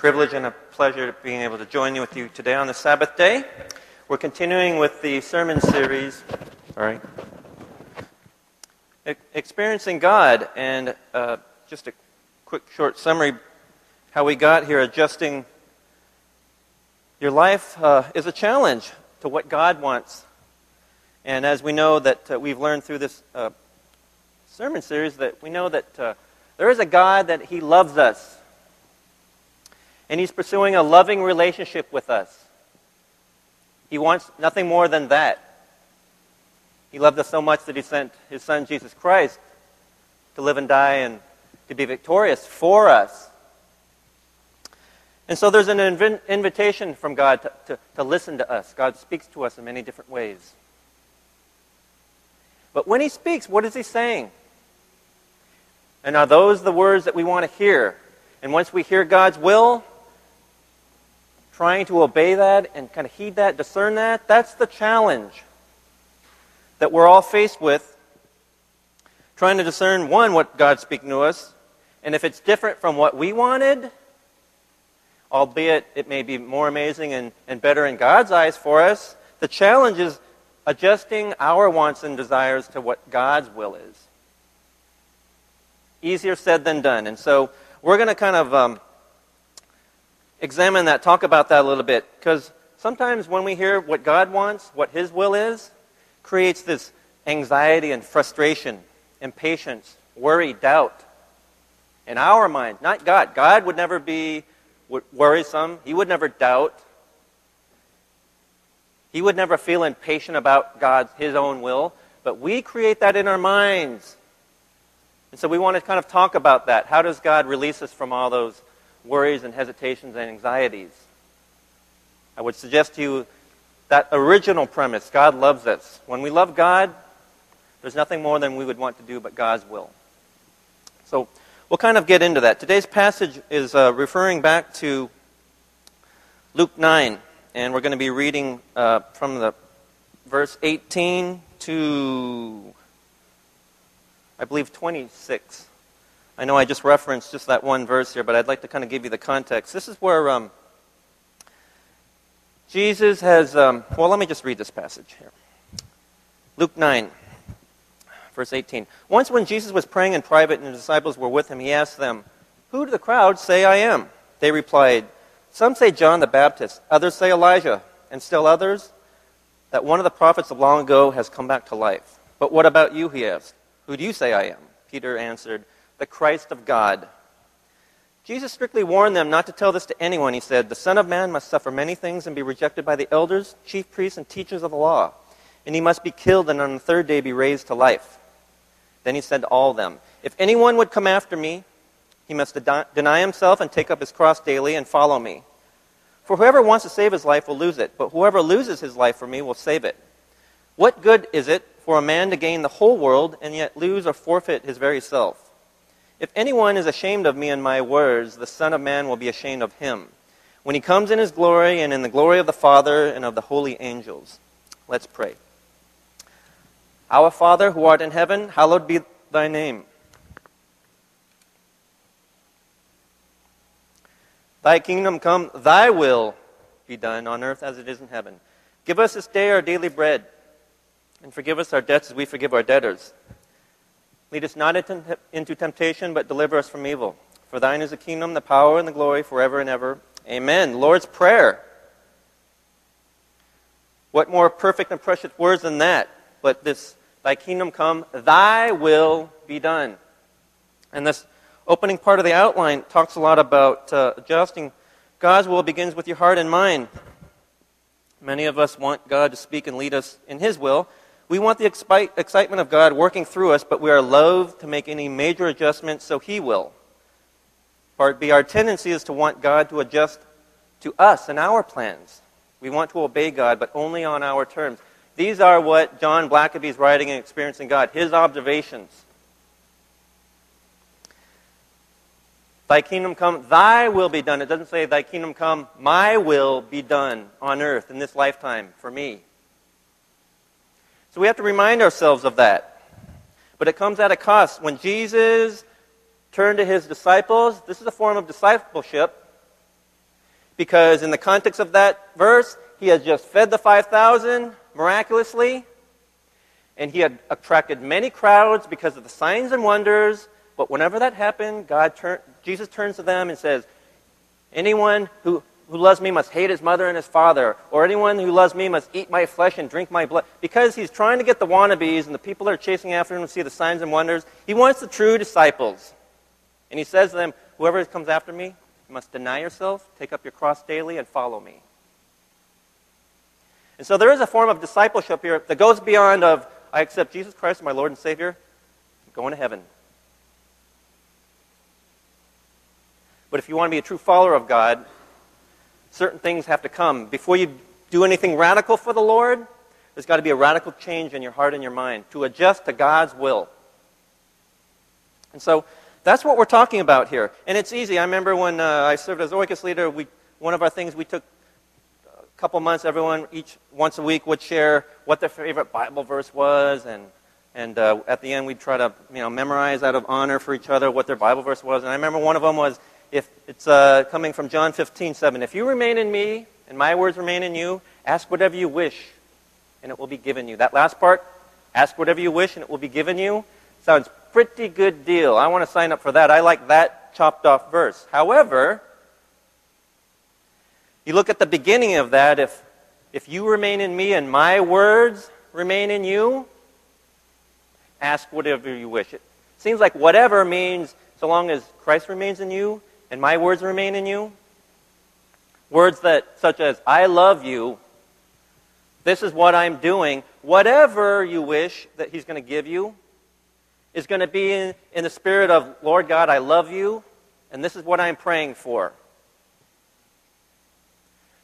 privilege and a pleasure being able to join you with you today on the Sabbath day. We're continuing with the sermon series, all right, experiencing God, and uh, just a quick short summary how we got here. Adjusting your life uh, is a challenge to what God wants, and as we know that uh, we've learned through this uh, sermon series, that we know that uh, there is a God that He loves us and He's pursuing a loving relationship with us. He wants nothing more than that. He loved us so much that He sent His Son, Jesus Christ, to live and die and to be victorious for us. And so there's an inv- invitation from God to, to, to listen to us. God speaks to us in many different ways. But when He speaks, what is He saying? And are those the words that we want to hear? And once we hear God's will, trying to obey that and kind of heed that, discern that, that's the challenge that we're all faced with. Trying to discern, one, what God's speaking to us, and if it's different from what we wanted, albeit it may be more amazing and, and better in God's eyes for us, the challenge is adjusting our wants and desires to what God's will is. Easier said than done. And so we're going to kind of um, examine that, talk about that a little bit, because sometimes when we hear what God wants, what His will is, creates this anxiety and frustration, impatience, worry, doubt in our mind, not God. God would never be worrisome, He would never doubt. He would never feel impatient about God's His own will, but we create that in our minds. And so we want to kind of talk about that. How does God release us from all those worries and hesitations and anxieties. I would suggest to you that original premise God loves us. When we love God, there's nothing more than we would want to do but God's will. So we'll kind of get into that. Today's passage is uh, referring back to Luke 9, and we're going to be reading uh, from the verse 18 to, I believe, 26. I know I just referenced just that one verse here, but I'd like to kind of give you the context. This is where um, Jesus has, um, well, let me just read this passage here. Luke 9, verse 18. Once when Jesus was praying in private and the disciples were with him, he asked them, Who do the crowd say I am? They replied, Some say John the Baptist, others say Elijah, and still others that one of the prophets of long ago has come back to life. But what about you? He asked. Who do you say I am? Peter answered, the Christ of God. Jesus strictly warned them not to tell this to anyone. He said, The Son of Man must suffer many things and be rejected by the elders, chief priests, and teachers of the law. And he must be killed and on the third day be raised to life. Then he said to all of them, If anyone would come after me, he must deny himself and take up his cross daily and follow me. For whoever wants to save his life will lose it, but whoever loses his life for me will save it. What good is it for a man to gain the whole world and yet lose or forfeit his very self? If anyone is ashamed of me and my words, the Son of Man will be ashamed of him when he comes in his glory and in the glory of the Father and of the holy angels. Let's pray. Our Father, who art in heaven, hallowed be thy name. Thy kingdom come, thy will be done on earth as it is in heaven. Give us this day our daily bread, and forgive us our debts as we forgive our debtors Lead us not into temptation, but deliver us from evil. For thine is the kingdom, the power, and the glory forever and ever. Amen. Lord's Prayer. What more perfect and precious words than that? But this, Thy kingdom come, Thy will be done. And this opening part of the outline talks a lot about uh, adjusting. God's will begins with your heart and mind. Many of us want God to speak and lead us in His will, we want the excitement of God working through us, but we are loath to make any major adjustments, so He will. Part B, our tendency is to want God to adjust to us and our plans. We want to obey God, but only on our terms. These are what John Blackaby is writing and experiencing God, his observations. Thy kingdom come, thy will be done. It doesn't say, Thy kingdom come, my will be done on earth in this lifetime for me. So we have to remind ourselves of that. But it comes at a cost. When Jesus turned to his disciples, this is a form of discipleship. Because in the context of that verse, he has just fed the 5,000 miraculously, and he had attracted many crowds because of the signs and wonders. But whenever that happened, God turn, Jesus turns to them and says, Anyone who, who loves me must hate his mother and his father, or anyone who loves me must eat my flesh and drink my blood. Because he's trying to get the wannabes and the people that are chasing after him to see the signs and wonders, he wants the true disciples. And he says to them, Whoever comes after me, must deny yourself, take up your cross daily, and follow me. And so there is a form of discipleship here that goes beyond of I accept Jesus Christ as my Lord and Savior, I'm going to heaven. But if you want to be a true follower of God, certain things have to come. Before you do anything radical for the Lord, there's got to be a radical change in your heart and your mind to adjust to God's will. And so that's what we're talking about here. And it's easy. I remember when uh, I served as Oikos leader, we, one of our things we took a couple months, everyone each once a week would share what their favorite Bible verse was. And, and uh, at the end, we'd try to you know, memorize out of honor for each other what their Bible verse was. And I remember one of them was, if it's uh, coming from John 15, 7. If you remain in me and my words remain in you, ask whatever you wish and it will be given you. That last part, ask whatever you wish and it will be given you, sounds pretty good deal. I want to sign up for that. I like that chopped off verse. However, you look at the beginning of that, if, if you remain in me and my words remain in you, ask whatever you wish. It seems like whatever means so long as Christ remains in you and my words remain in you. Words that, such as, I love you, this is what I'm doing, whatever you wish that He's going to give you, is going to be in, in the spirit of, Lord God, I love you, and this is what I'm praying for.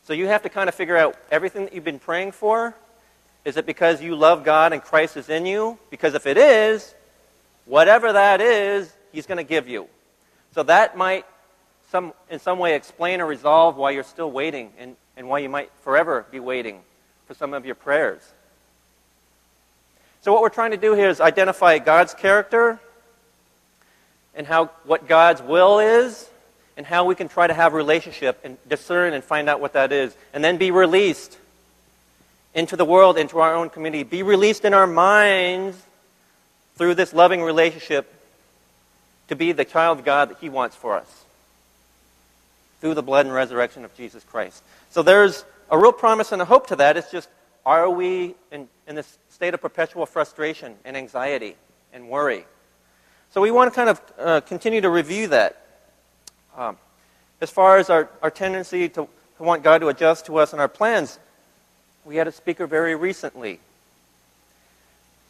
So you have to kind of figure out everything that you've been praying for. Is it because you love God and Christ is in you? Because if it is, whatever that is, He's going to give you. So that might, some, in some way, explain or resolve why you're still waiting and, and why you might forever be waiting for some of your prayers. So what we're trying to do here is identify God's character and how what God's will is and how we can try to have relationship and discern and find out what that is. And then be released into the world, into our own community, be released in our minds through this loving relationship to be the child of God that he wants for us through the blood and resurrection of Jesus Christ. So there's a real promise and a hope to that. It's just, are we in, in this state of perpetual frustration and anxiety and worry. So we want to kind of uh, continue to review that. Um, as far as our, our tendency to, to want God to adjust to us and our plans, we had a speaker very recently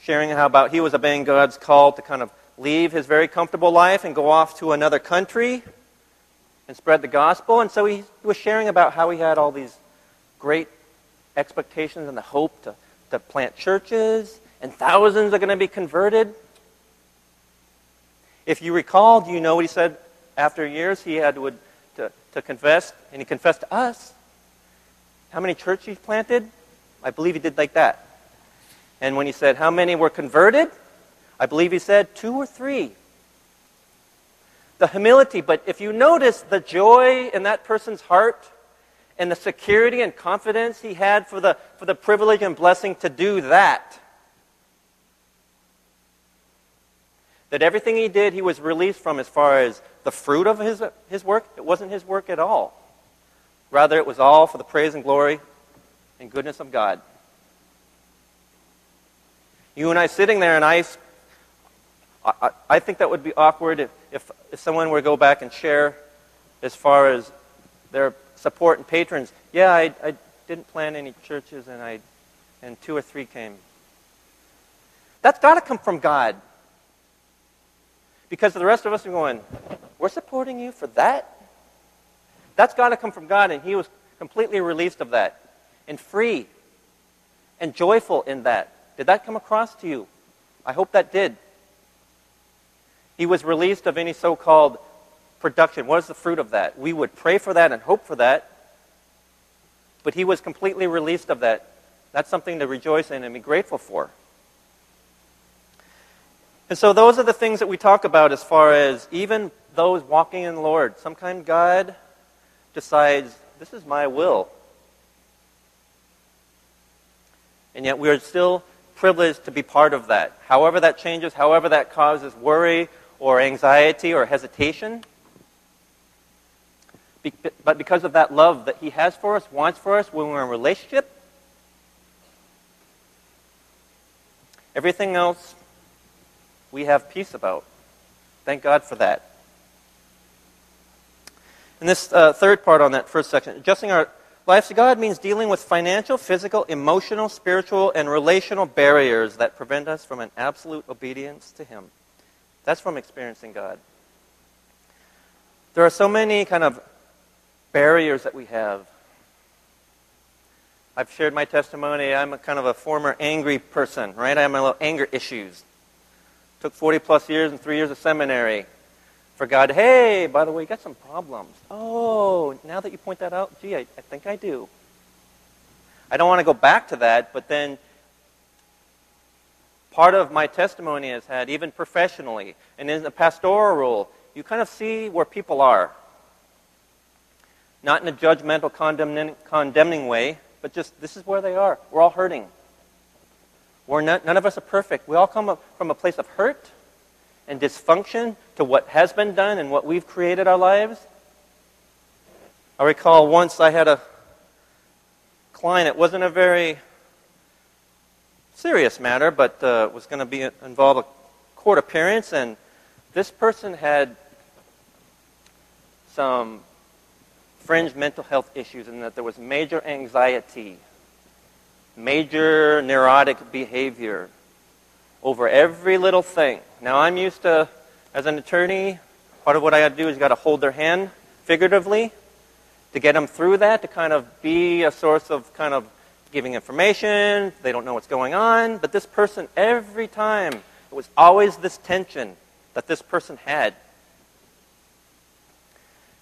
sharing how about he was obeying God's call to kind of leave his very comfortable life and go off to another country and spread the gospel. And so he was sharing about how he had all these great expectations and the hope to to plant churches, and thousands are going to be converted. If you recall, do you know what he said after years he had to, to, to confess, and he confessed to us how many churches he planted? I believe he did like that. And when he said how many were converted, I believe he said two or three. The humility, but if you notice the joy in that person's heart and the security and confidence he had for the, for the privilege and blessing to do that. That everything he did, he was released from as far as the fruit of his, his work. It wasn't his work at all. Rather, it was all for the praise and glory and goodness of God. You and I sitting there, and I, I, I think that would be awkward if, if, if someone were to go back and share as far as their support and patrons. Yeah, I, I didn't plan any churches, and I and two or three came. That's got to come from God. Because the rest of us are going, we're supporting you for that? That's got to come from God, and He was completely released of that and free and joyful in that. Did that come across to you? I hope that did. He was released of any so called production. What is the fruit of that? We would pray for that and hope for that, but he was completely released of that. That's something to rejoice in and be grateful for. And so those are the things that we talk about as far as even those walking in the Lord. Sometimes God decides this is my will. And yet we are still privileged to be part of that. However that changes, however that causes worry or anxiety or hesitation. But because of that love that He has for us, wants for us when we're in a relationship, everything else we have peace about. Thank God for that. And this uh, third part on that first section, adjusting our lives to God means dealing with financial, physical, emotional, spiritual, and relational barriers that prevent us from an absolute obedience to Him. That's from experiencing God. There are so many kind of barriers that we have. I've shared my testimony. I'm a kind of a former angry person, right? I have my little anger issues. Took 40 plus years and three years of seminary for God, hey, by the way, you got some problems. Oh, now that you point that out, gee, I, I think I do. I don't want to go back to that, but then part of my testimony has had, even professionally, and in the pastoral role, you kind of see where people are. Not in a judgmental, condemning, condemning way, but just this is where they are. We're all hurting. We're not, none of us are perfect. We all come from a place of hurt and dysfunction to what has been done and what we've created our lives. I recall once I had a client, it wasn't a very serious matter, but uh, was going to be involve a court appearance, and this person had some fringe mental health issues, and that there was major anxiety, major neurotic behavior, over every little thing. Now, I'm used to, as an attorney, part of what I got to do is got to hold their hand figuratively to get them through that, to kind of be a source of kind of giving information. They don't know what's going on. But this person, every time, it was always this tension that this person had.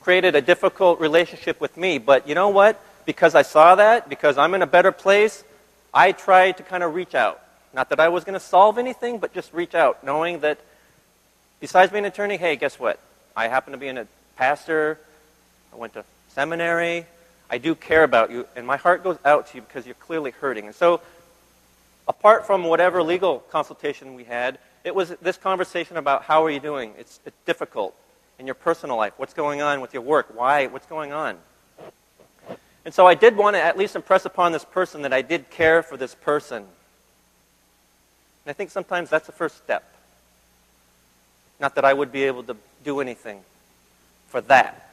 Created a difficult relationship with me. But you know what? Because I saw that, because I'm in a better place, I tried to kind of reach out. Not that I was going to solve anything, but just reach out, knowing that besides being an attorney, hey, guess what? I happen to be a pastor. I went to seminary. I do care about you, and my heart goes out to you because you're clearly hurting. And so, apart from whatever legal consultation we had, it was this conversation about how are you doing? It's, it's difficult in your personal life. What's going on with your work? Why? What's going on? And so I did want to at least impress upon this person that I did care for this person. And I think sometimes that's the first step. Not that I would be able to do anything for that,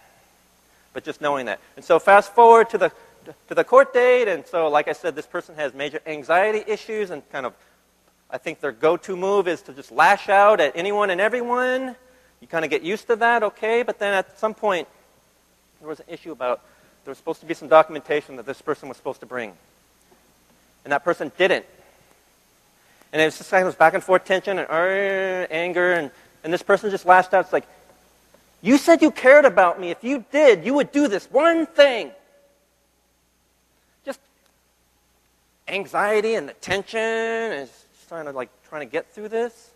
but just knowing that. And so fast forward to the to the court date, and so like I said, this person has major anxiety issues, and kind of, I think their go-to move is to just lash out at anyone and everyone. You kind of get used to that, okay? But then at some point, there was an issue about there was supposed to be some documentation that this person was supposed to bring, and that person didn't. And it was just kind of back and forth tension and uh, anger. And, and this person just lashed out. It's like, you said you cared about me. If you did, you would do this one thing. Just anxiety and the tension and just trying to like trying to get through this.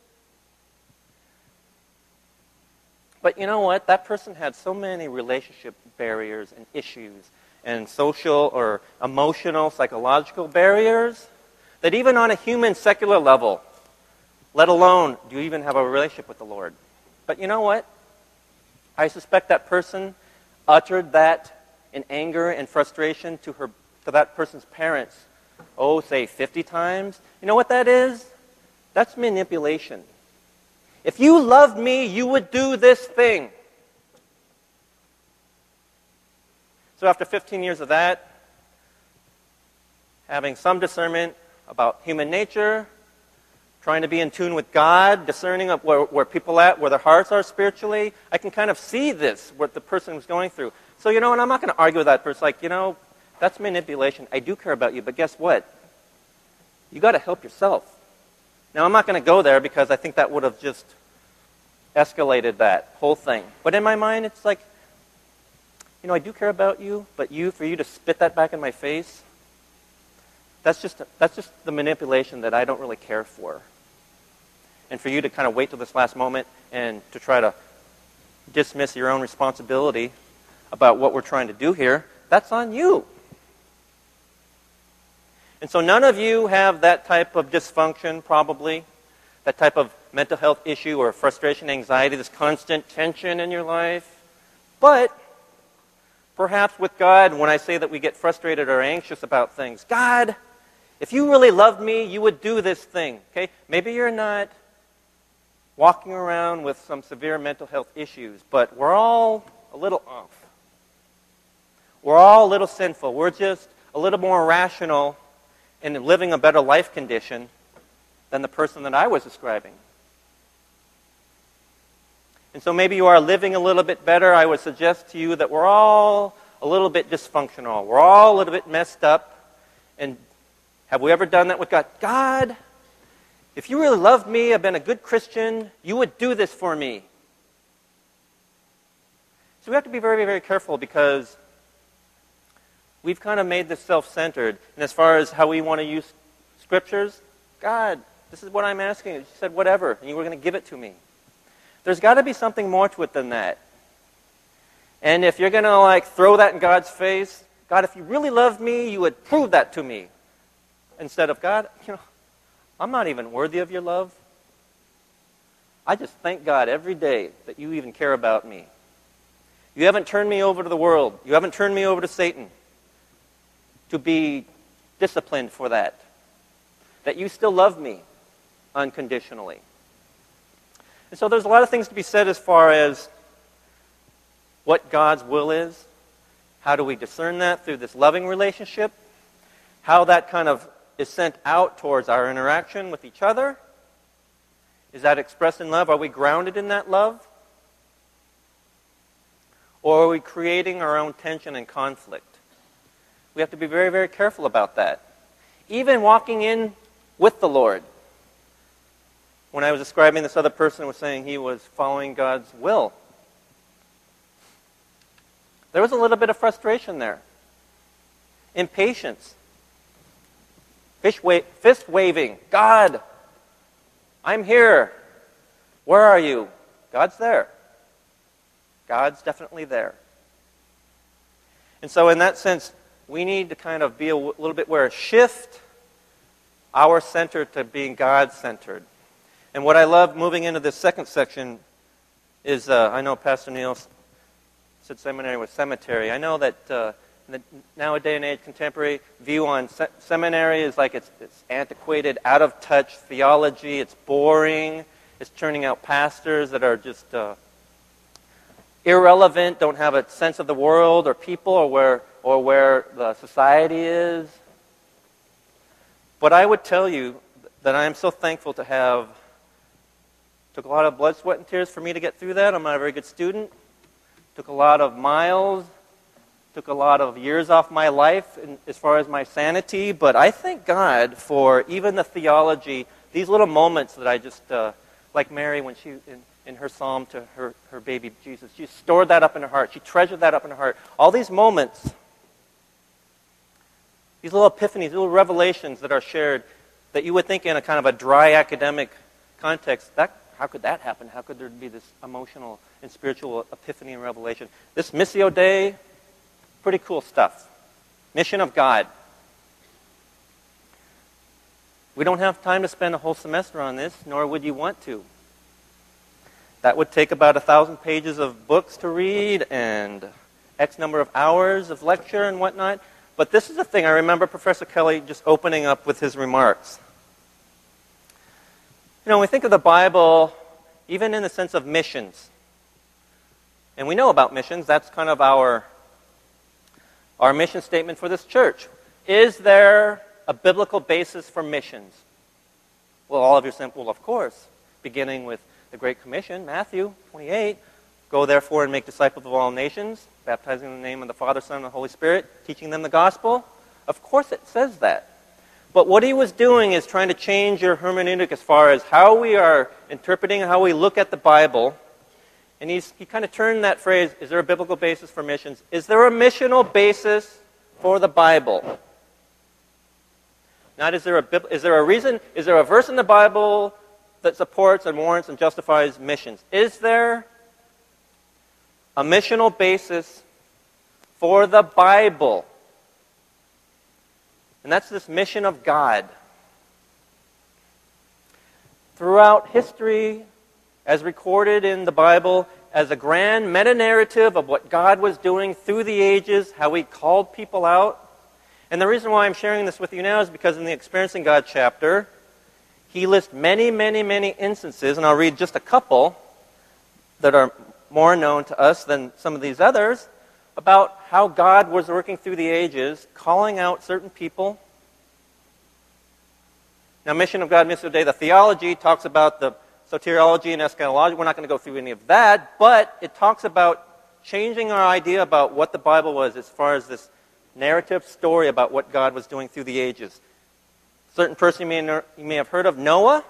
But you know what? That person had so many relationship barriers and issues and social or emotional, psychological barriers that even on a human secular level, let alone do you even have a relationship with the Lord. But you know what? I suspect that person uttered that in anger and frustration to her to that person's parents. Oh, say 50 times. You know what that is? That's manipulation. If you loved me, you would do this thing. So after 15 years of that, having some discernment, about human nature, trying to be in tune with God, discerning of where, where people at, where their hearts are spiritually. I can kind of see this, what the person was going through. So, you know, and I'm not going to argue with that person. Like, you know, that's manipulation. I do care about you, but guess what? You got to help yourself. Now, I'm not going to go there because I think that would have just escalated that whole thing. But in my mind, it's like, you know, I do care about you, but you, for you to spit that back in my face, that's just, that's just the manipulation that I don't really care for. And for you to kind of wait till this last moment and to try to dismiss your own responsibility about what we're trying to do here, that's on you. And so none of you have that type of dysfunction, probably, that type of mental health issue or frustration, anxiety, this constant tension in your life. But perhaps with God, when I say that we get frustrated or anxious about things, God, if you really loved me, you would do this thing. Okay? Maybe you're not walking around with some severe mental health issues, but we're all a little off. We're all a little sinful. We're just a little more rational in living a better life condition than the person that I was describing. And so maybe you are living a little bit better. I would suggest to you that we're all a little bit dysfunctional. We're all a little bit messed up. And have we ever done that with God? God, if you really loved me, I've been a good Christian, you would do this for me. So we have to be very, very careful because we've kind of made this self centered. And as far as how we want to use scriptures, God, this is what I'm asking. You said, whatever, and you were going to give it to me. There's got to be something more to it than that. And if you're going to like throw that in God's face, God, if you really loved me, you would prove that to me. Instead of, God, you know, I'm not even worthy of your love. I just thank God every day that you even care about me. You haven't turned me over to the world. You haven't turned me over to Satan to be disciplined for that. That you still love me unconditionally. And so there's a lot of things to be said as far as what God's will is. How do we discern that through this loving relationship? How that kind of is sent out towards our interaction with each other? Is that expressed in love? Are we grounded in that love? Or are we creating our own tension and conflict? We have to be very, very careful about that. Even walking in with the Lord. When I was describing this other person was saying he was following God's will. There was a little bit of frustration there. Impatience. Fist waving. God, I'm here. Where are you? God's there. God's definitely there. And so, in that sense, we need to kind of be a little bit where shift our center to being God centered. And what I love moving into this second section is uh, I know Pastor Neil said seminary was cemetery. I know that uh, the nowadays and age contemporary view on se- seminary is like it's, it's antiquated, out of touch theology. It's boring. It's churning out pastors that are just uh, irrelevant, don't have a sense of the world or people or where, or where the society is. But I would tell you that I am so thankful to have took a lot of blood, sweat, and tears for me to get through that. I'm not a very good student. Took a lot of miles took a lot of years off my life in, as far as my sanity, but I thank God for even the theology, these little moments that I just, uh, like Mary when she, in, in her psalm to her, her baby Jesus, she stored that up in her heart. She treasured that up in her heart. All these moments, these little epiphanies, little revelations that are shared that you would think in a kind of a dry academic context, that, how could that happen? How could there be this emotional and spiritual epiphany and revelation? This Missio Dei, Pretty cool stuff. Mission of God. We don't have time to spend a whole semester on this, nor would you want to. That would take about a thousand pages of books to read and X number of hours of lecture and whatnot. But this is the thing I remember Professor Kelly just opening up with his remarks. You know, when we think of the Bible, even in the sense of missions, and we know about missions, that's kind of our our mission statement for this church. Is there a biblical basis for missions? Well, all of you said, well, of course, beginning with the Great Commission, Matthew 28. Go therefore and make disciples of all nations, baptizing in the name of the Father, Son, and the Holy Spirit, teaching them the gospel. Of course it says that. But what he was doing is trying to change your hermeneutic as far as how we are interpreting, how we look at the Bible, and he's, he kind of turned that phrase, is there a biblical basis for missions? Is there a missional basis for the Bible? Not is there a, is there a reason, is there a verse in the Bible that supports and warrants and justifies missions? Is there a missional basis for the Bible. And that's this mission of God. Throughout history, as recorded in the Bible, as a grand meta narrative of what God was doing through the ages, how He called people out. And the reason why I'm sharing this with you now is because in the Experiencing God chapter, He lists many, many, many instances, and I'll read just a couple that are more known to us than some of these others, about how God was working through the ages, calling out certain people. Now, Mission of God, Missio Dei, the theology talks about the soteriology and eschatology. We're not going to go through any of that, but it talks about changing our idea about what the Bible was as far as this narrative story about what God was doing through the ages. A certain person you may, know, you may have heard of, Noah.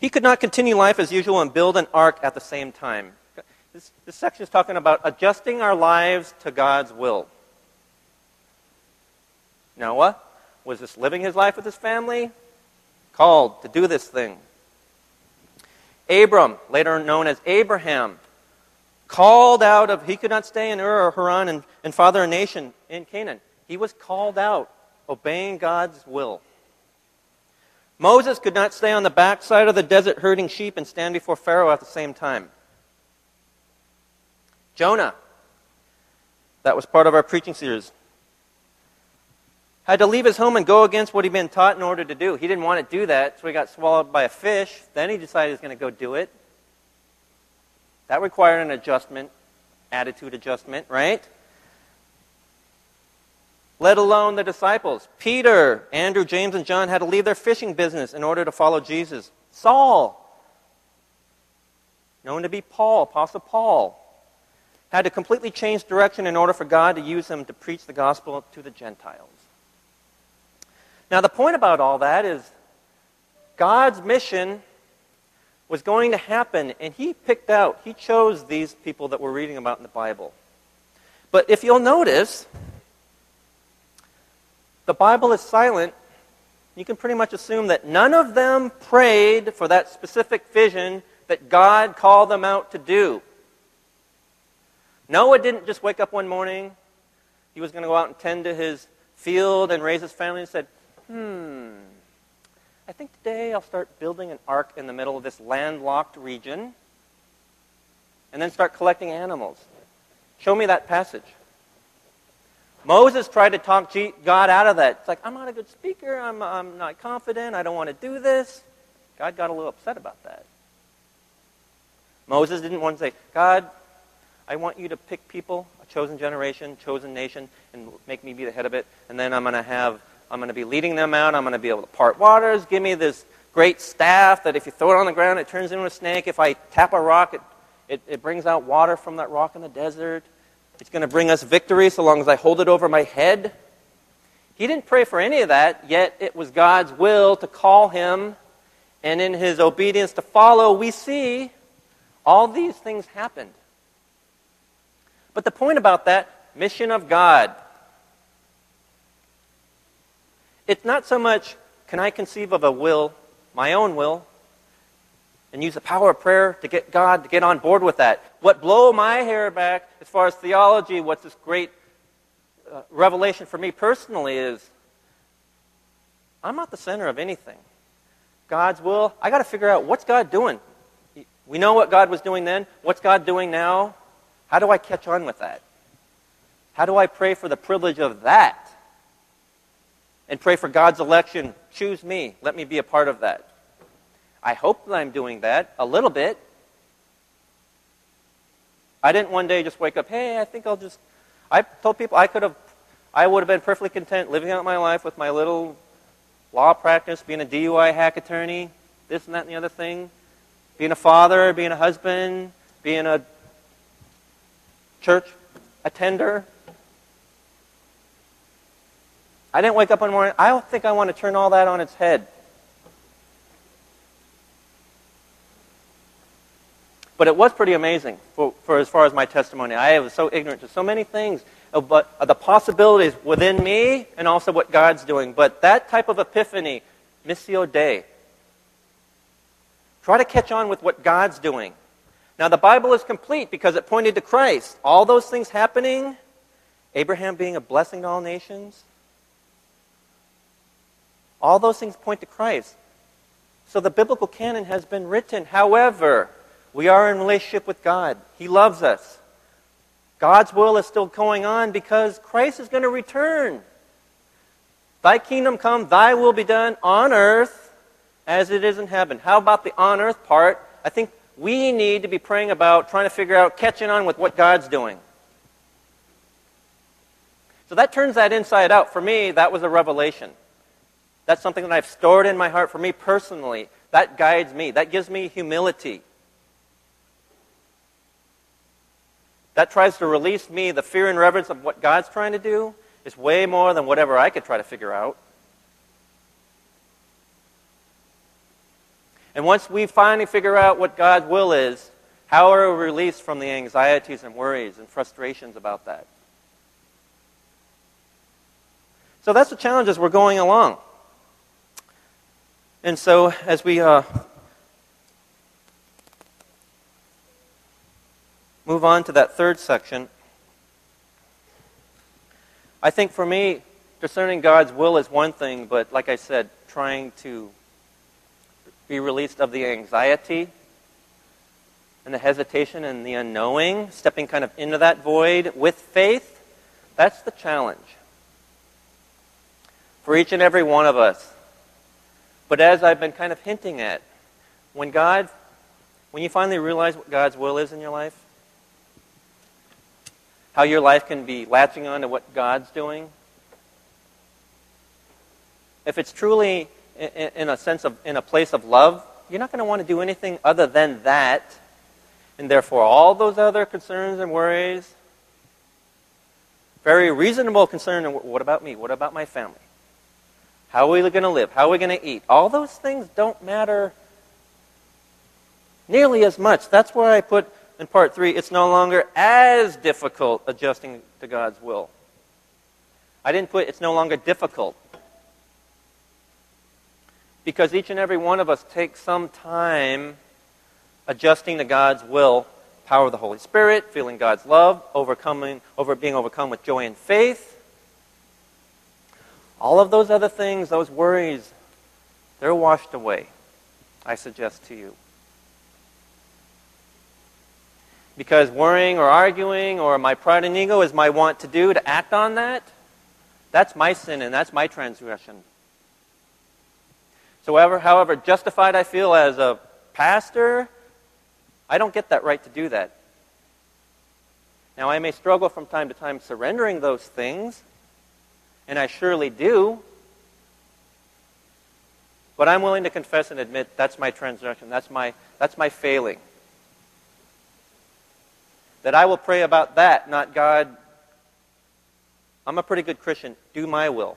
He could not continue life as usual and build an ark at the same time. This, this section is talking about adjusting our lives to God's will. Noah was just living his life with his family, called to do this thing. Abram, later known as Abraham, called out of, he could not stay in Ur or Haran and, and father a nation in Canaan. He was called out, obeying God's will. Moses could not stay on the backside of the desert herding sheep and stand before Pharaoh at the same time. Jonah, that was part of our preaching series, had to leave his home and go against what he'd been taught in order to do. He didn't want to do that, so he got swallowed by a fish. Then he decided he was going to go do it. That required an adjustment, attitude adjustment, right? Let alone the disciples. Peter, Andrew, James, and John had to leave their fishing business in order to follow Jesus. Saul, known to be Paul, Apostle Paul, had to completely change direction in order for God to use him to preach the gospel to the Gentiles. Now, the point about all that is God's mission was going to happen, and He picked out, He chose these people that we're reading about in the Bible. But if you'll notice, the Bible is silent. You can pretty much assume that none of them prayed for that specific vision that God called them out to do. Noah didn't just wake up one morning. He was going to go out and tend to his field and raise his family and said, hmm, I think today I'll start building an ark in the middle of this landlocked region and then start collecting animals. Show me that passage. Moses tried to talk God out of that. It's like, I'm not a good speaker. I'm, I'm not confident. I don't want to do this. God got a little upset about that. Moses didn't want to say, God, I want you to pick people, a chosen generation, chosen nation, and make me be the head of it, and then I'm going to have I'm going to be leading them out. I'm going to be able to part waters. Give me this great staff that if you throw it on the ground, it turns into a snake. If I tap a rock, it, it, it brings out water from that rock in the desert. It's going to bring us victory so long as I hold it over my head. He didn't pray for any of that, yet it was God's will to call him. And in his obedience to follow, we see all these things happened. But the point about that mission of God, it's not so much can I conceive of a will, my own will, and use the power of prayer to get God to get on board with that. What blow my hair back as far as theology, what's this great uh, revelation for me personally is I'm not the center of anything. God's will, I got to figure out what's God doing. We know what God was doing then. What's God doing now? How do I catch on with that? How do I pray for the privilege of that? And pray for God's election. Choose me. Let me be a part of that. I hope that I'm doing that a little bit. I didn't one day just wake up, hey, I think I'll just. I told people I could have, I would have been perfectly content living out my life with my little law practice, being a DUI hack attorney, this and that and the other thing, being a father, being a husband, being a church attender, I didn't wake up one morning. I don't think I want to turn all that on its head. But it was pretty amazing for, for as far as my testimony. I was so ignorant to so many things, but the possibilities within me and also what God's doing. But that type of epiphany, Missio Dei, try to catch on with what God's doing. Now, the Bible is complete because it pointed to Christ. All those things happening, Abraham being a blessing to all nations, all those things point to Christ. So the biblical canon has been written. However, we are in relationship with God. He loves us. God's will is still going on because Christ is going to return. Thy kingdom come, thy will be done on earth as it is in heaven. How about the on earth part? I think we need to be praying about trying to figure out, catching on with what God's doing. So that turns that inside out. For me, that was a revelation. That's something that I've stored in my heart for me personally. That guides me. That gives me humility. That tries to release me the fear and reverence of what God's trying to do is way more than whatever I could try to figure out. And once we finally figure out what God's will is, how are we released from the anxieties and worries and frustrations about that? So that's the challenge as we're going along. And so as we uh, move on to that third section, I think for me, discerning God's will is one thing, but like I said, trying to be released of the anxiety and the hesitation and the unknowing, stepping kind of into that void with faith, that's the challenge for each and every one of us. But as I've been kind of hinting at, when God, when you finally realize what God's will is in your life, how your life can be latching on to what God's doing. If it's truly in a sense of in a place of love, you're not going to want to do anything other than that. And therefore, all those other concerns and worries, very reasonable concern. What about me? What about my family? How are we going to live? How are we going to eat? All those things don't matter nearly as much. That's where I put in part three, it's no longer as difficult adjusting to God's will. I didn't put it's no longer difficult. Because each and every one of us takes some time adjusting to God's will, power of the Holy Spirit, feeling God's love, overcoming over being overcome with joy and faith. All of those other things, those worries, they're washed away. I suggest to you. because worrying or arguing or my pride and ego is my want to do, to act on that, that's my sin and that's my transgression. So, however, however justified I feel as a pastor, I don't get that right to do that. Now, I may struggle from time to time surrendering those things, and I surely do. But I'm willing to confess and admit that's my transgression, that's my, that's my failing that I will pray about that, not God, I'm a pretty good Christian, do my will.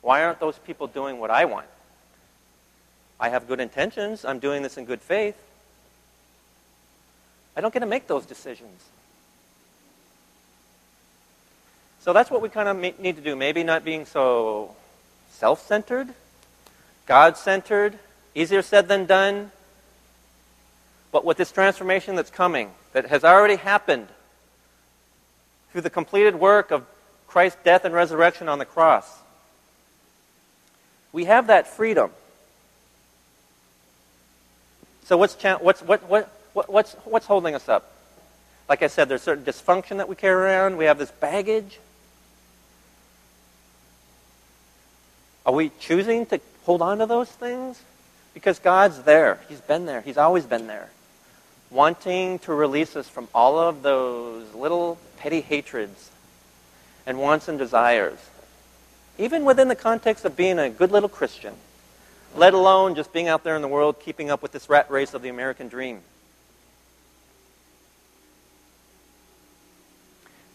Why aren't those people doing what I want? I have good intentions. I'm doing this in good faith. I don't get to make those decisions. So that's what we kind of need to do. Maybe not being so self centered, God centered, easier said than done. But with this transformation that's coming, that has already happened through the completed work of Christ's death and resurrection on the cross, we have that freedom. So what's, what's, what, what, what, what's, what's holding us up? Like I said, there's certain dysfunction that we carry around. We have this baggage. Are we choosing to hold on to those things? Because God's there. He's been there. He's always been there wanting to release us from all of those little petty hatreds and wants and desires, even within the context of being a good little Christian, let alone just being out there in the world keeping up with this rat race of the American dream.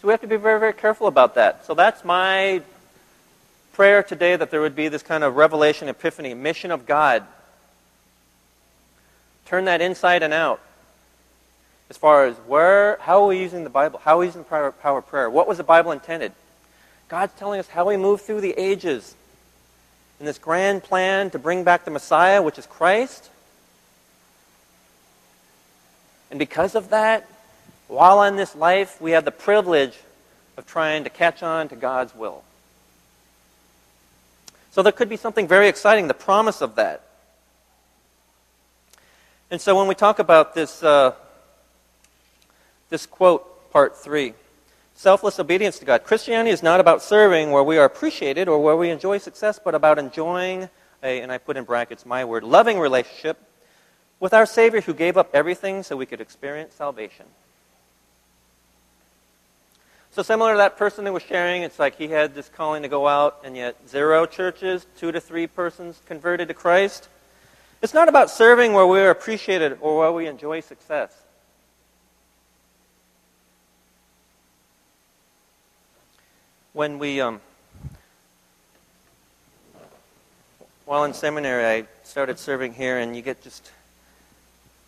So we have to be very, very careful about that. So that's my prayer today that there would be this kind of revelation, epiphany, mission of God. Turn that inside and out as far as where, how are we using the Bible? How are we using the power, power of prayer? What was the Bible intended? God's telling us how we move through the ages in this grand plan to bring back the Messiah, which is Christ. And because of that, while in this life, we have the privilege of trying to catch on to God's will. So there could be something very exciting, the promise of that. And so when we talk about this, uh, this quote, part three, selfless obedience to God, Christianity is not about serving where we are appreciated or where we enjoy success, but about enjoying a, and I put in brackets my word, loving relationship with our Savior who gave up everything so we could experience salvation. So, similar to that person who was sharing, it's like he had this calling to go out, and yet zero churches, two to three persons converted to Christ. It's not about serving where we're appreciated or where we enjoy success. When we, um, while in seminary, I started serving here, and you get just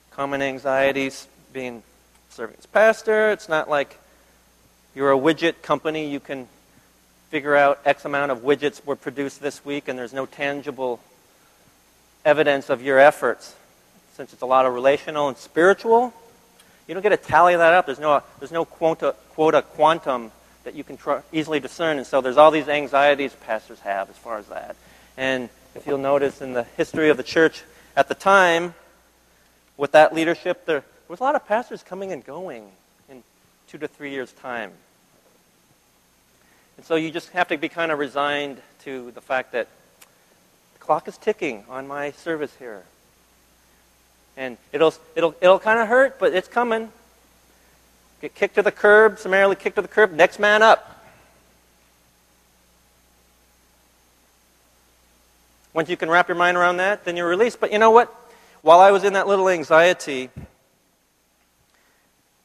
common anxieties being serving as pastor. It's not like you're a widget company. You can figure out X amount of widgets were produced this week, and there's no tangible evidence of your efforts. Since it's a lot of relational and spiritual, you don't get to tally that up. There's no, there's no quota, quota quantum that you can tr- easily discern. And so there's all these anxieties pastors have as far as that. And if you'll notice in the history of the church at the time, with that leadership, there was a lot of pastors coming and going in two to three years' time. And so you just have to be kind of resigned to the fact that the clock is ticking on my service here. And it'll, it'll, it'll kind of hurt, but it's coming. Get kicked to the curb, summarily kicked to the curb, next man up. Once you can wrap your mind around that, then you're released. But you know what? While I was in that little anxiety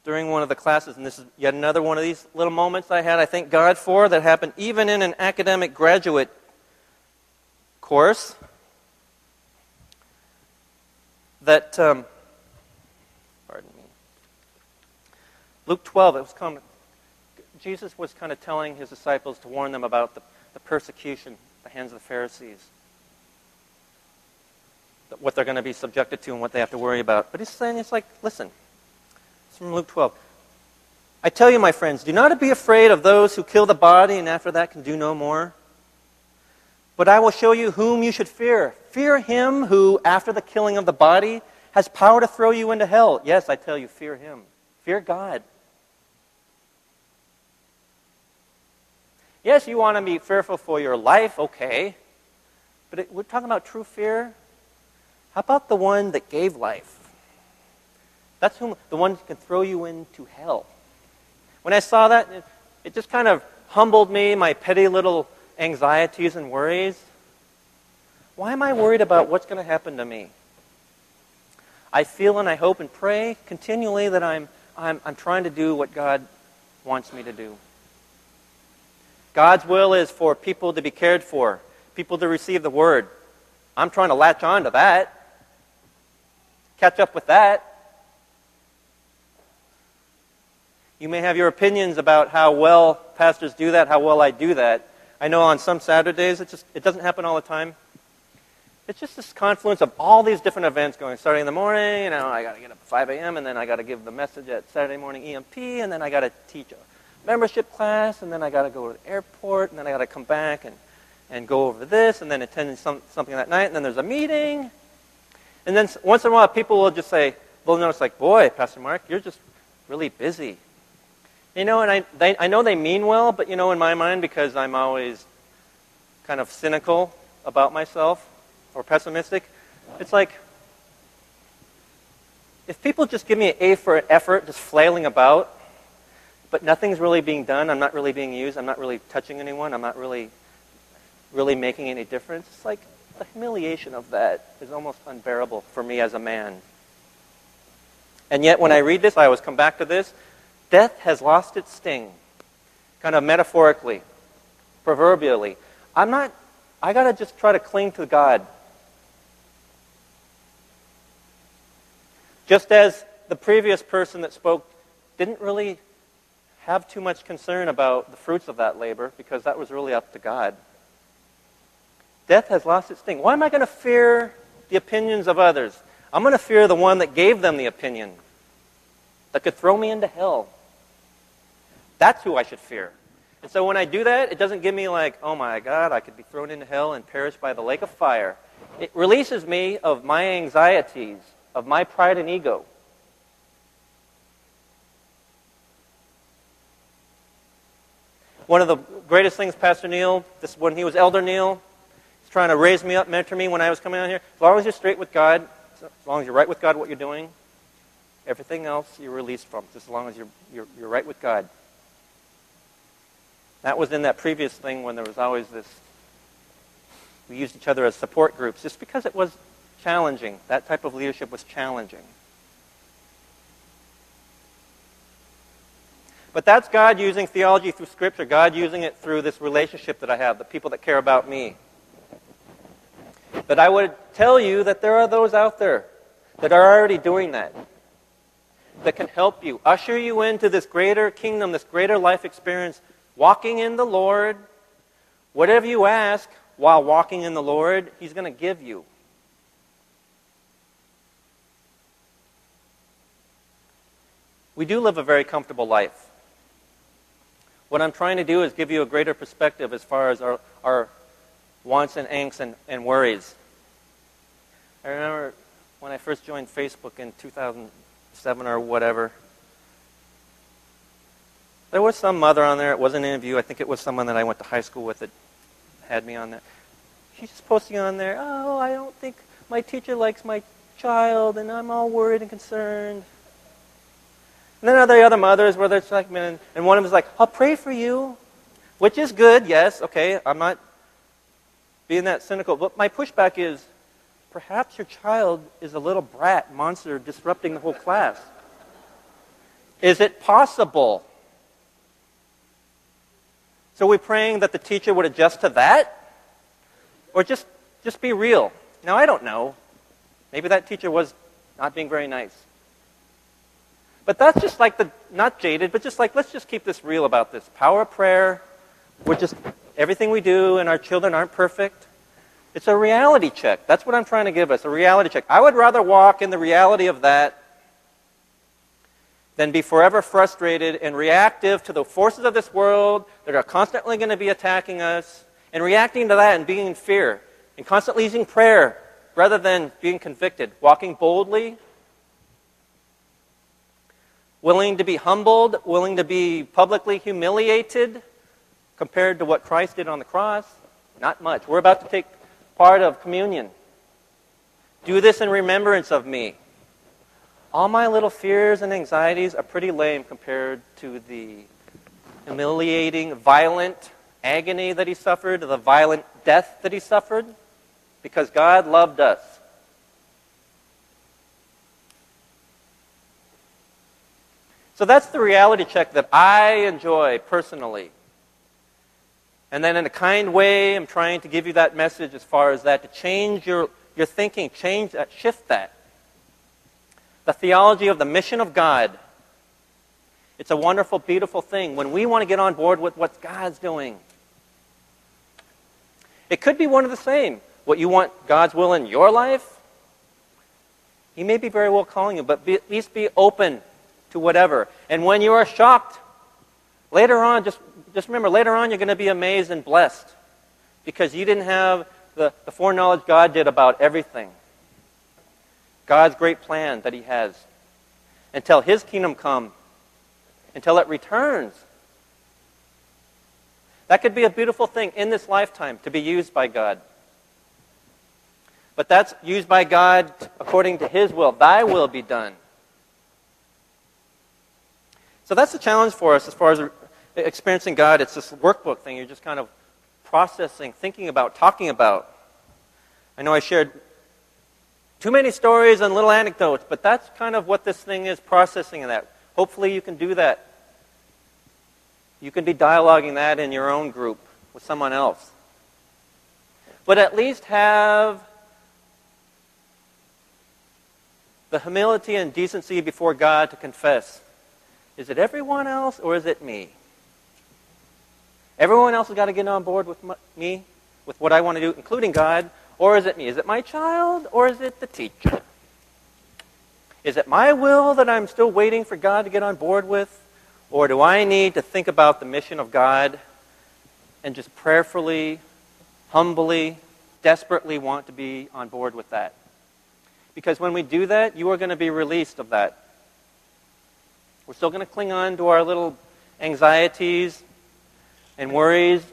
during one of the classes, and this is yet another one of these little moments I had, I thank God for, that happened even in an academic graduate course, that, um, pardon me, Luke 12, it was kind of, Jesus was kind of telling his disciples to warn them about the, the persecution, the hands of the Pharisees what they're going to be subjected to and what they have to worry about. But he's saying, it's like, listen, Luke 12. I tell you, my friends, do not be afraid of those who kill the body and after that can do no more. But I will show you whom you should fear. Fear him who, after the killing of the body, has power to throw you into hell. Yes, I tell you, fear him. Fear God. Yes, you want to be fearful for your life, okay. But it, we're talking about true fear. How about the one that gave life? That's whom, the one who can throw you into hell. When I saw that, it, it just kind of humbled me, my petty little anxieties and worries. Why am I worried about what's going to happen to me? I feel and I hope and pray continually that I'm, I'm, I'm trying to do what God wants me to do. God's will is for people to be cared for, people to receive the word. I'm trying to latch on to that catch up with that. You may have your opinions about how well pastors do that, how well I do that. I know on some Saturdays it just it doesn't happen all the time. It's just this confluence of all these different events going. Starting in the morning, you know, I got to get up at 5 a.m. and then I got to give the message at Saturday morning EMP, and then I got to teach a membership class, and then I got to go to the airport, and then I got to come back and, and go over this, and then attend some, something that night, and then there's a meeting, and then once in a while, people will just say, they'll notice, like, boy, Pastor Mark, you're just really busy. You know, and I, they, I know they mean well, but, you know, in my mind, because I'm always kind of cynical about myself or pessimistic, it's like, if people just give me an A for effort, just flailing about, but nothing's really being done, I'm not really being used, I'm not really touching anyone, I'm not really, really making any difference, it's like, the humiliation of that is almost unbearable for me as a man. And yet, when I read this, I always come back to this death has lost its sting, kind of metaphorically, proverbially. I'm not, I got to just try to cling to God. Just as the previous person that spoke didn't really have too much concern about the fruits of that labor because that was really up to God. Death has lost its sting. Why am I going to fear the opinions of others? I'm going to fear the one that gave them the opinion. that could throw me into hell. That's who I should fear. And so when I do that, it doesn't give me like, oh my God, I could be thrown into hell and perish by the lake of fire. It releases me of my anxieties, of my pride and ego. One of the greatest things Pastor Neil, this when he was Elder Neil, he's trying to raise me up, mentor me when I was coming out here. As long as you're straight with God, as long as you're right with God, what you're doing, everything else you're released from, just as long as you're, you're, you're right with God. That was in that previous thing when there was always this, we used each other as support groups just because it was challenging. That type of leadership was challenging. But that's God using theology through Scripture, God using it through this relationship that I have, the people that care about me. But I would tell you that there are those out there that are already doing that, that can help you, usher you into this greater kingdom, this greater life experience walking in the Lord, whatever you ask while walking in the Lord, He's going to give you. We do live a very comfortable life. What I'm trying to do is give you a greater perspective as far as our, our wants and angst and, and worries. I remember when I first joined Facebook in 2007 or whatever, there was some mother on there. It wasn't an interview. I think it was someone that I went to high school with that had me on there. She's just posting on there, oh, I don't think my teacher likes my child, and I'm all worried and concerned. And then the other mothers where they're like, and one of them is like, I'll pray for you, which is good, yes, okay. I'm not being that cynical. But my pushback is, perhaps your child is a little brat monster disrupting the whole class. Is it possible? So we're praying that the teacher would adjust to that? Or just, just be real? Now, I don't know. Maybe that teacher was not being very nice. But that's just like the, not jaded, but just like, let's just keep this real about this. Power of prayer. We're just, everything we do and our children aren't perfect. It's a reality check. That's what I'm trying to give us, a reality check. I would rather walk in the reality of that than be forever frustrated and reactive to the forces of this world that are constantly going to be attacking us, and reacting to that and being in fear, and constantly using prayer rather than being convicted, walking boldly, willing to be humbled, willing to be publicly humiliated compared to what Christ did on the cross. Not much. We're about to take part of communion. Do this in remembrance of me all my little fears and anxieties are pretty lame compared to the humiliating, violent agony that he suffered, the violent death that he suffered, because God loved us. So that's the reality check that I enjoy personally. And then, in a kind way, I'm trying to give you that message as far as that to change your, your thinking, change that, shift that the theology of the mission of God. It's a wonderful, beautiful thing when we want to get on board with what God's doing. It could be one of the same. What you want God's will in your life, He may be very well calling you, but be, at least be open to whatever. And when you are shocked, later on, just, just remember, later on, you're going to be amazed and blessed because you didn't have the, the foreknowledge God did about everything. God's great plan that He has until His kingdom come, until it returns. That could be a beautiful thing in this lifetime to be used by God. But that's used by God according to His will. Thy will be done. So that's the challenge for us as far as experiencing God. It's this workbook thing you're just kind of processing, thinking about, talking about. I know I shared too many stories and little anecdotes, but that's kind of what this thing is processing in that. Hopefully you can do that. You can be dialoguing that in your own group with someone else. But at least have the humility and decency before God to confess. Is it everyone else or is it me? Everyone else has got to get on board with me, with what I want to do, including God, or is it me? Is it my child or is it the teacher? Is it my will that I'm still waiting for God to get on board with? Or do I need to think about the mission of God and just prayerfully, humbly, desperately want to be on board with that? Because when we do that, you are going to be released of that. We're still going to cling on to our little anxieties and worries.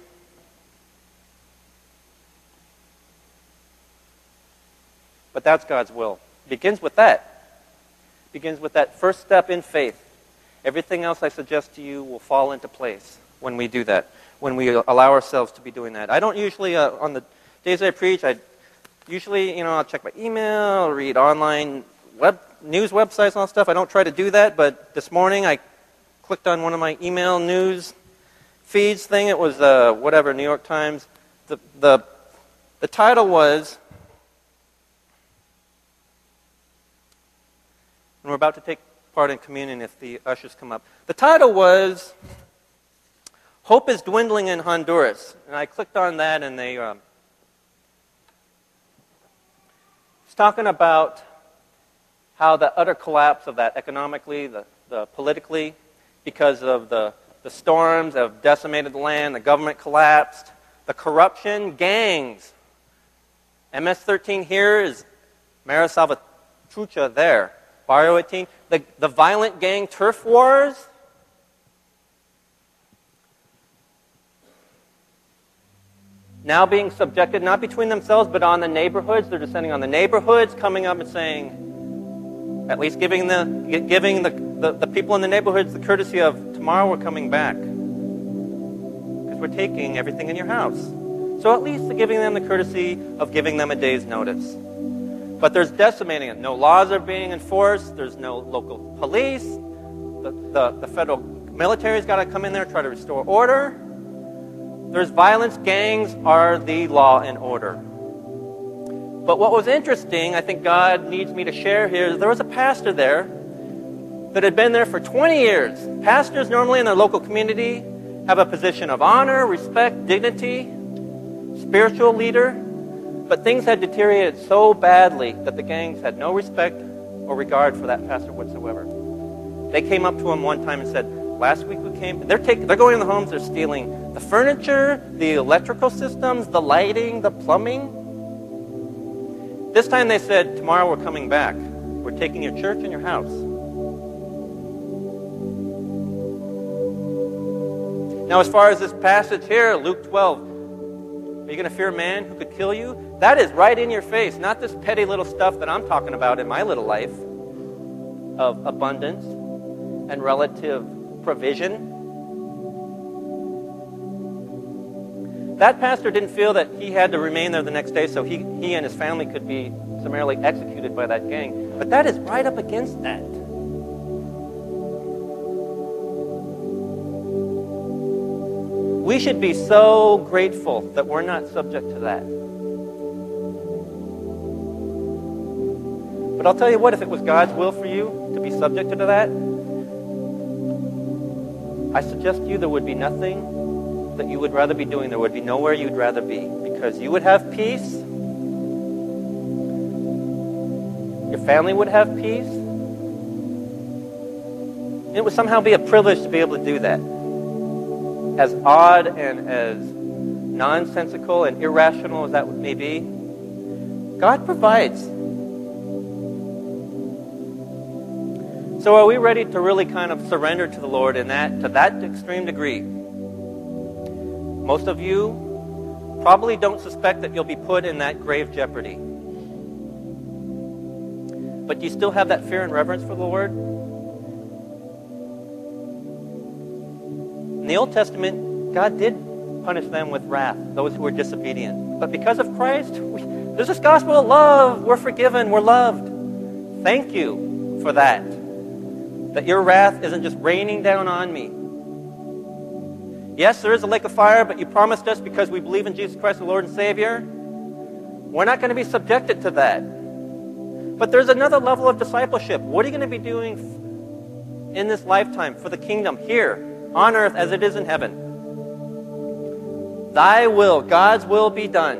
But that's God's will. It begins with that. It begins with that first step in faith. Everything else I suggest to you will fall into place when we do that, when we allow ourselves to be doing that. I don't usually, uh, on the days I preach, I usually, you know, I'll check my email, read online web news websites and all stuff. I don't try to do that, but this morning I clicked on one of my email news feeds thing. It was uh, whatever New York Times. The the the title was. And we're about to take part in communion if the ushers come up. The title was Hope is Dwindling in Honduras. And I clicked on that and they. Um, it's talking about how the utter collapse of that economically, the, the politically, because of the, the storms have decimated the land, the government collapsed, the corruption, gangs. MS 13 here is Mara Salvatrucha there. Barrio 18, the, the violent gang turf wars. Now being subjected not between themselves but on the neighborhoods. They're descending on the neighborhoods, coming up and saying, at least giving the, giving the, the, the people in the neighborhoods the courtesy of tomorrow we're coming back. Because we're taking everything in your house. So at least giving them the courtesy of giving them a day's notice. But there's decimating it. No laws are being enforced. There's no local police. The, the, the federal military's got to come in there try to restore order. There's violence. Gangs are the law and order. But what was interesting, I think God needs me to share here, is there was a pastor there that had been there for 20 years. Pastors normally in their local community have a position of honor, respect, dignity, spiritual leader. But things had deteriorated so badly that the gangs had no respect or regard for that pastor whatsoever. They came up to him one time and said, Last week we came, they're, taking, they're going in the homes, they're stealing the furniture, the electrical systems, the lighting, the plumbing. This time they said, Tomorrow we're coming back. We're taking your church and your house. Now, as far as this passage here, Luke 12, are you going to fear a man who could kill you? That is right in your face, not this petty little stuff that I'm talking about in my little life of abundance and relative provision. That pastor didn't feel that he had to remain there the next day so he, he and his family could be summarily executed by that gang. But that is right up against that. We should be so grateful that we're not subject to that. But I'll tell you what, if it was God's will for you to be subject to that, I suggest to you there would be nothing that you would rather be doing, there would be nowhere you'd rather be because you would have peace. Your family would have peace. It would somehow be a privilege to be able to do that. As odd and as nonsensical and irrational as that may be, God provides. So are we ready to really kind of surrender to the Lord in that to that extreme degree? Most of you probably don't suspect that you'll be put in that grave jeopardy. But do you still have that fear and reverence for the Lord? The Old Testament, God did punish them with wrath, those who were disobedient. But because of Christ, we, there's this gospel of love. We're forgiven, we're loved. Thank you for that. That your wrath isn't just raining down on me, Yes, there is a lake of fire, but you promised us because we believe in Jesus Christ, the Lord and Savior. We're not going to be subjected to that. But there's another level of discipleship. What are you going to be doing in this lifetime for the kingdom here on earth as it is in heaven? Thy will, God's will be done.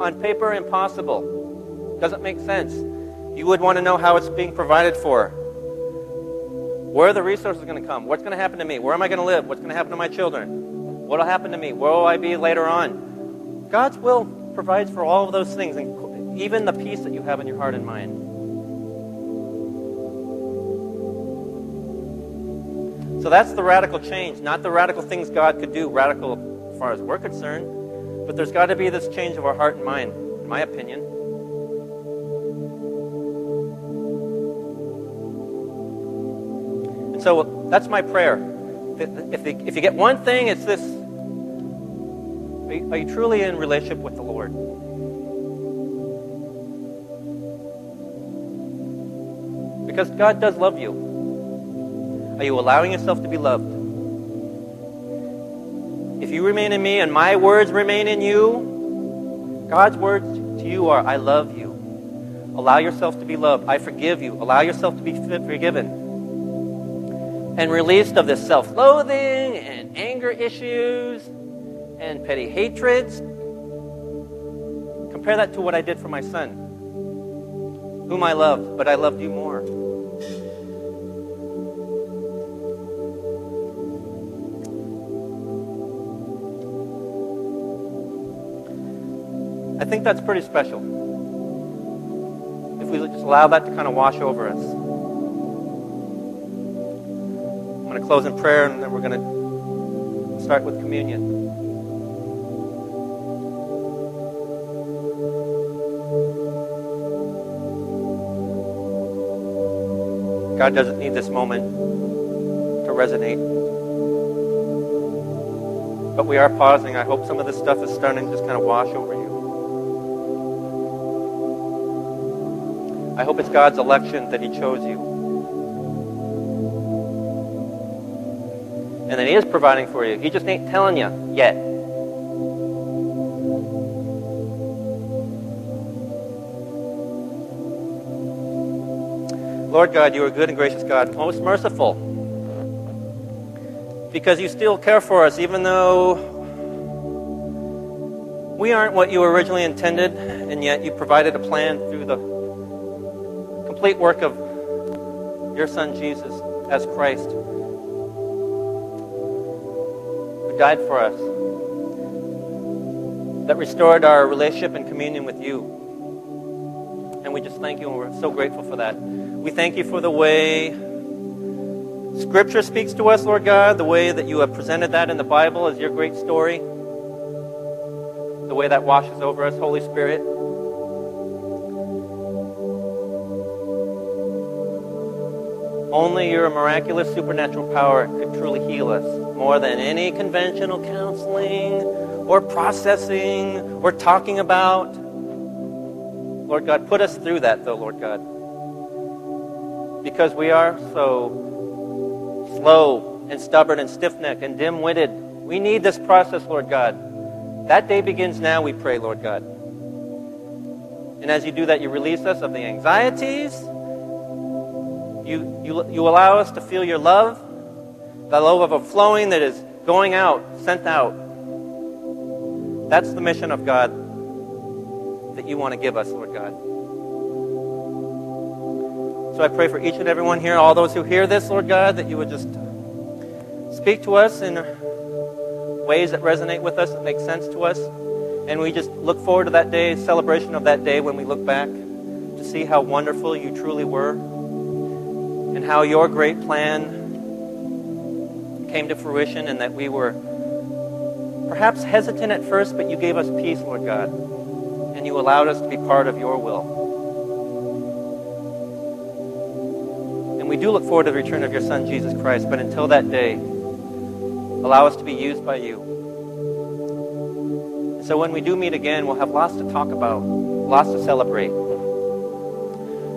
On paper, impossible. doesn't make sense. You would want to know how it's being provided for. Where are the resources going to come? What's going to happen to me? Where am I going to live? What's going to happen to my children? What will happen to me? Where will I be later on? God's will provides for all of those things, and even the peace that you have in your heart and mind. So that's the radical change, not the radical things God could do, radical as far as we're concerned. But there's got to be this change of our heart and mind, in my opinion. And so that's my prayer. If, if you get one thing, it's this are you truly in relationship with the Lord? Because God does love you. Are you allowing yourself to be loved? If you remain in me and my words remain in you, God's words to you are, I love you. Allow yourself to be loved. I forgive you. Allow yourself to be forgiven. And released of this self loathing and anger issues and petty hatreds. Compare that to what I did for my son, whom I loved, but I loved you more. I think that's pretty special. If we just allow that to kind of wash over us. I'm going to close in prayer and then we're going to start with communion. God doesn't need this moment to resonate. But we are pausing. I hope some of this stuff is starting to just kind of wash over you. I hope it's God's election that He chose you. And that He is providing for you. He just ain't telling you yet. Lord God, you are good and gracious God, most merciful. Because you still care for us, even though we aren't what you originally intended, and yet you provided a plan through the complete work of your Son Jesus as Christ, who died for us, that restored our relationship and communion with you. And we just thank you, and we're so grateful for that. We thank you for the way Scripture speaks to us, Lord God, the way that you have presented that in the Bible as your great story, the way that washes over us, Holy Spirit. Only your miraculous supernatural power could truly heal us more than any conventional counseling or processing or talking about. Lord God, put us through that, though, Lord God. Because we are so slow and stubborn and stiff necked and dim witted. We need this process, Lord God. That day begins now, we pray, Lord God. And as you do that, you release us of the anxieties you, you, you allow us to feel your love, the love of a flowing that is going out, sent out. That's the mission of God that you want to give us, Lord God. So I pray for each and every one here, all those who hear this, Lord God, that you would just speak to us in ways that resonate with us, that make sense to us. And we just look forward to that day, celebration of that day when we look back to see how wonderful you truly were and how your great plan came to fruition and that we were perhaps hesitant at first, but you gave us peace, Lord God, and you allowed us to be part of your will. And we do look forward to the return of your Son, Jesus Christ, but until that day, allow us to be used by you. So when we do meet again, we'll have lots to talk about, lots to celebrate.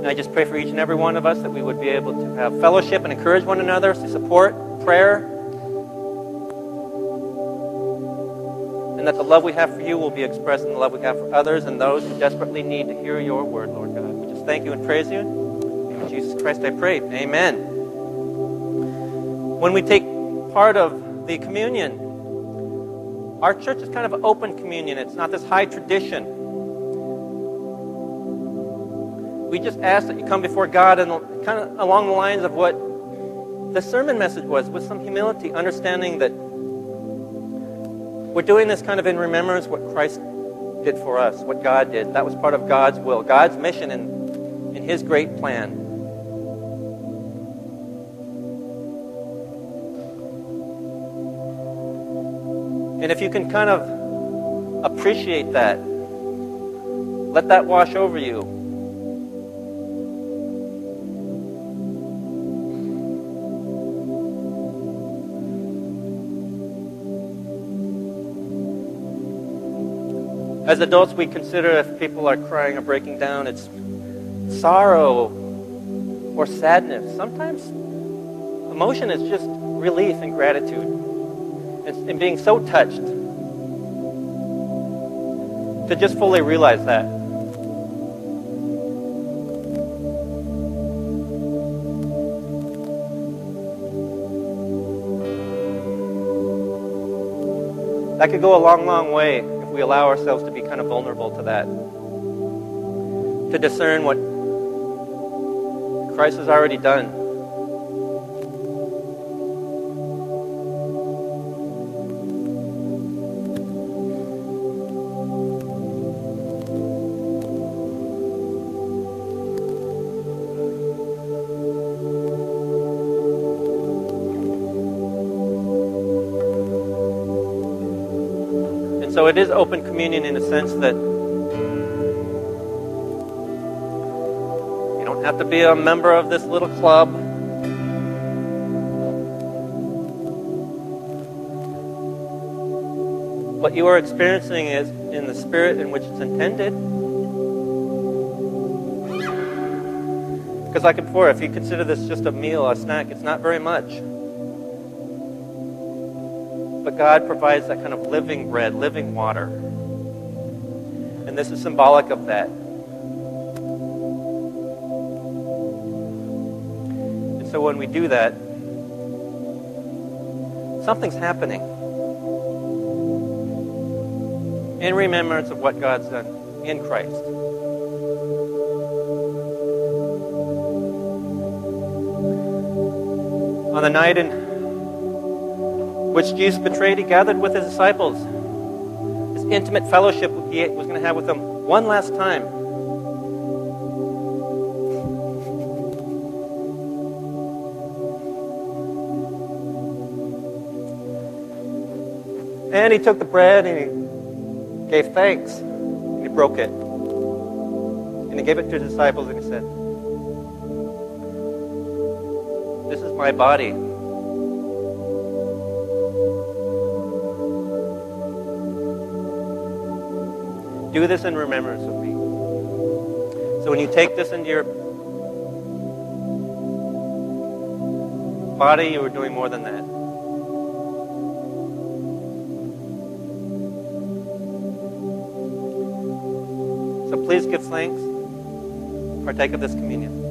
And I just pray for each and every one of us that we would be able to have fellowship and encourage one another, to support, prayer, and that the love we have for you will be expressed in the love we have for others and those who desperately need to hear your word, Lord God. We just thank you and praise you. In Jesus Christ I pray. Amen. When we take part of the communion, our church is kind of an open communion. It's not this high tradition we just ask that you come before God and kind of along the lines of what the sermon message was, with some humility, understanding that we're doing this kind of in remembrance what Christ did for us, what God did. That was part of God's will, God's mission, and in His great plan. And if you can kind of appreciate that, let that wash over you. As adults, we consider if people are crying or breaking down, it's sorrow or sadness. Sometimes emotion is just relief and gratitude and, and being so touched to just fully realize that. That could go a long, long way we allow ourselves to be kind of vulnerable to that. To discern what Christ has already done. It is open communion in a sense that you don't have to be a member of this little club. What you are experiencing is in the spirit in which it's intended. Because, like before, if you consider this just a meal, a snack, it's not very much. But God provides that kind of living bread, living water. And this is symbolic of that. And so when we do that, something's happening. In remembrance of what God's done in Christ. On the night in which Jesus betrayed, he gathered with his disciples. This intimate fellowship he was going to have with them one last time. And he took the bread and he gave thanks and he broke it. And he gave it to his disciples and he said, This is my body Do this in remembrance of me. So when you take this into your body, you are doing more than that. So please give thanks. Partake of this communion.